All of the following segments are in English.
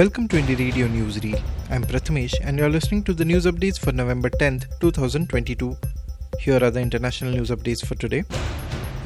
Welcome to Indie Radio Newsreel. I'm Prathamesh and you're listening to the news updates for November 10th, 2022. Here are the international news updates for today.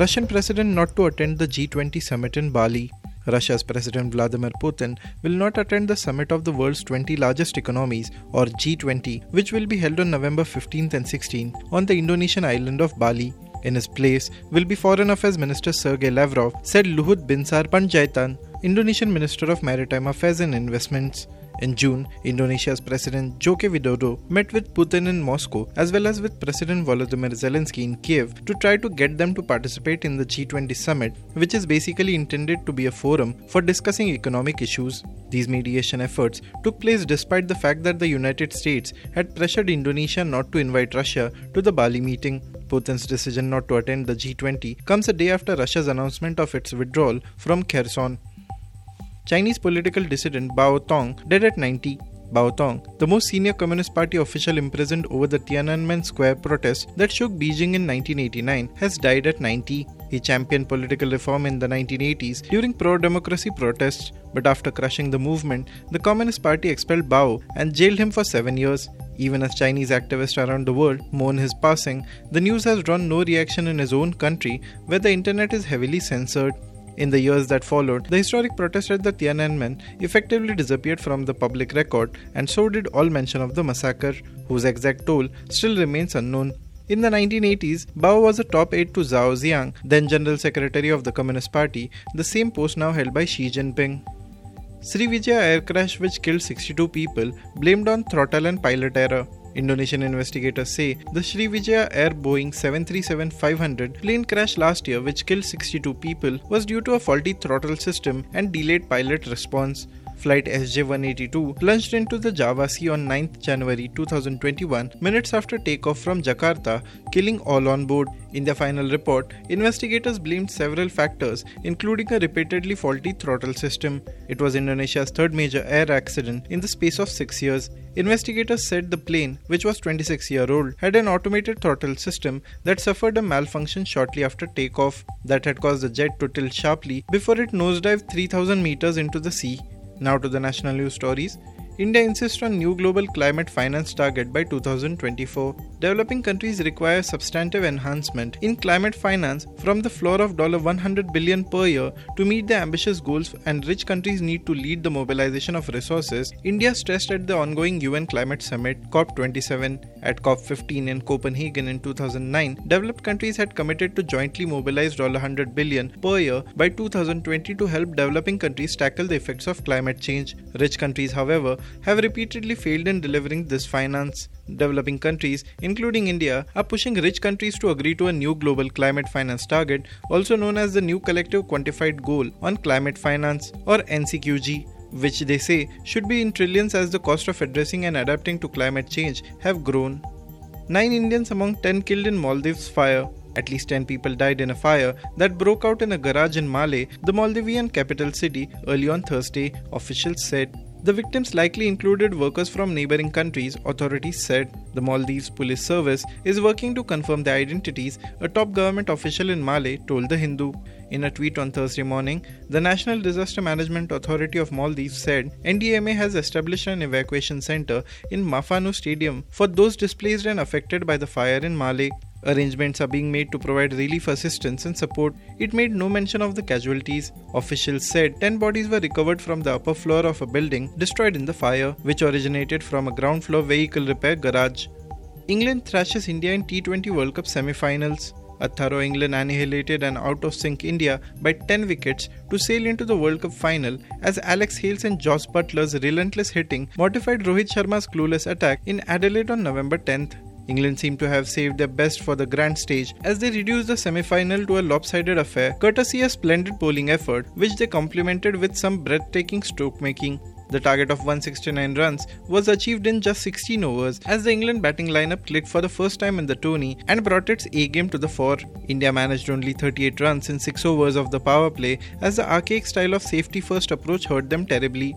Russian president not to attend the G20 summit in Bali. Russia's President Vladimir Putin will not attend the summit of the world's 20 largest economies or G20, which will be held on November 15th and 16th on the Indonesian island of Bali. In his place will be Foreign Affairs Minister Sergei Lavrov, said Luhut Binsar Panjaitan, Indonesian Minister of Maritime Affairs and Investments. In June, Indonesia's President Joko Widodo met with Putin in Moscow as well as with President Volodymyr Zelensky in Kiev to try to get them to participate in the G20 summit, which is basically intended to be a forum for discussing economic issues. These mediation efforts took place despite the fact that the United States had pressured Indonesia not to invite Russia to the Bali meeting. Putin's decision not to attend the G20 comes a day after Russia's announcement of its withdrawal from Kherson. Chinese political dissident Bao Tong dead at 90. Bao Tong, the most senior Communist Party official imprisoned over the Tiananmen Square protests that shook Beijing in 1989, has died at 90. He championed political reform in the 1980s during pro democracy protests, but after crushing the movement, the Communist Party expelled Bao and jailed him for seven years. Even as Chinese activists around the world mourn his passing, the news has drawn no reaction in his own country, where the internet is heavily censored. In the years that followed, the historic protest at the Tiananmen effectively disappeared from the public record, and so did all mention of the massacre, whose exact toll still remains unknown. In the 1980s, Bao was a top aide to Zhao Ziyang, then General Secretary of the Communist Party, the same post now held by Xi Jinping. Sriwijaya air crash which killed 62 people blamed on throttle and pilot error. Indonesian investigators say the Sriwijaya Air Boeing 737-500 plane crash last year which killed 62 people was due to a faulty throttle system and delayed pilot response. Flight SJ182 plunged into the Java Sea on 9th January 2021, minutes after takeoff from Jakarta, killing all on board. In their final report, investigators blamed several factors, including a repeatedly faulty throttle system. It was Indonesia's third major air accident in the space of six years. Investigators said the plane, which was 26 year old, had an automated throttle system that suffered a malfunction shortly after takeoff that had caused the jet to tilt sharply before it nosedived 3000 meters into the sea. Now to the national news stories. India insists on new global climate finance target by 2024. Developing countries require substantive enhancement in climate finance from the floor of 100 billion per year to meet the ambitious goals and rich countries need to lead the mobilization of resources. India stressed at the ongoing UN Climate Summit COP27 at COP15 in Copenhagen in 2009. Developed countries had committed to jointly mobilize 100 billion per year by 2020 to help developing countries tackle the effects of climate change. Rich countries, however, have repeatedly failed in delivering this finance. Developing countries, including India, are pushing rich countries to agree to a new global climate finance target, also known as the New Collective Quantified Goal on Climate Finance or NCQG which they say should be in trillions as the cost of addressing and adapting to climate change have grown. 9 Indians among 10 killed in Maldives fire. At least 10 people died in a fire that broke out in a garage in Male, the Maldivian capital city, early on Thursday, officials said. The victims likely included workers from neighboring countries, authorities said. The Maldives Police Service is working to confirm the identities, a top government official in Male told The Hindu. In a tweet on Thursday morning, the National Disaster Management Authority of Maldives said NDMA has established an evacuation center in Maafannu Stadium for those displaced and affected by the fire in Male. Arrangements are being made to provide relief assistance and support. It made no mention of the casualties. Officials said 10 bodies were recovered from the upper floor of a building destroyed in the fire, which originated from a ground floor vehicle repair garage. England thrashes India in T20 World Cup semi finals. A thorough England annihilated an out of sync India by 10 wickets to sail into the World Cup final as Alex Hales and Jos Buttler's relentless hitting mortified Rohit Sharma's clueless attack in Adelaide on November 10th. England seem to have saved their best for the grand stage as they reduced the semi final to a lopsided affair, courtesy a splendid bowling effort, which they complemented with some breathtaking stroke making. The target of 169 runs was achieved in just 16 overs as the England batting lineup clicked for the first time in the tourney and brought its A game to the fore. India managed only 38 runs in 6 overs of the power play as the archaic style of safety first approach hurt them terribly.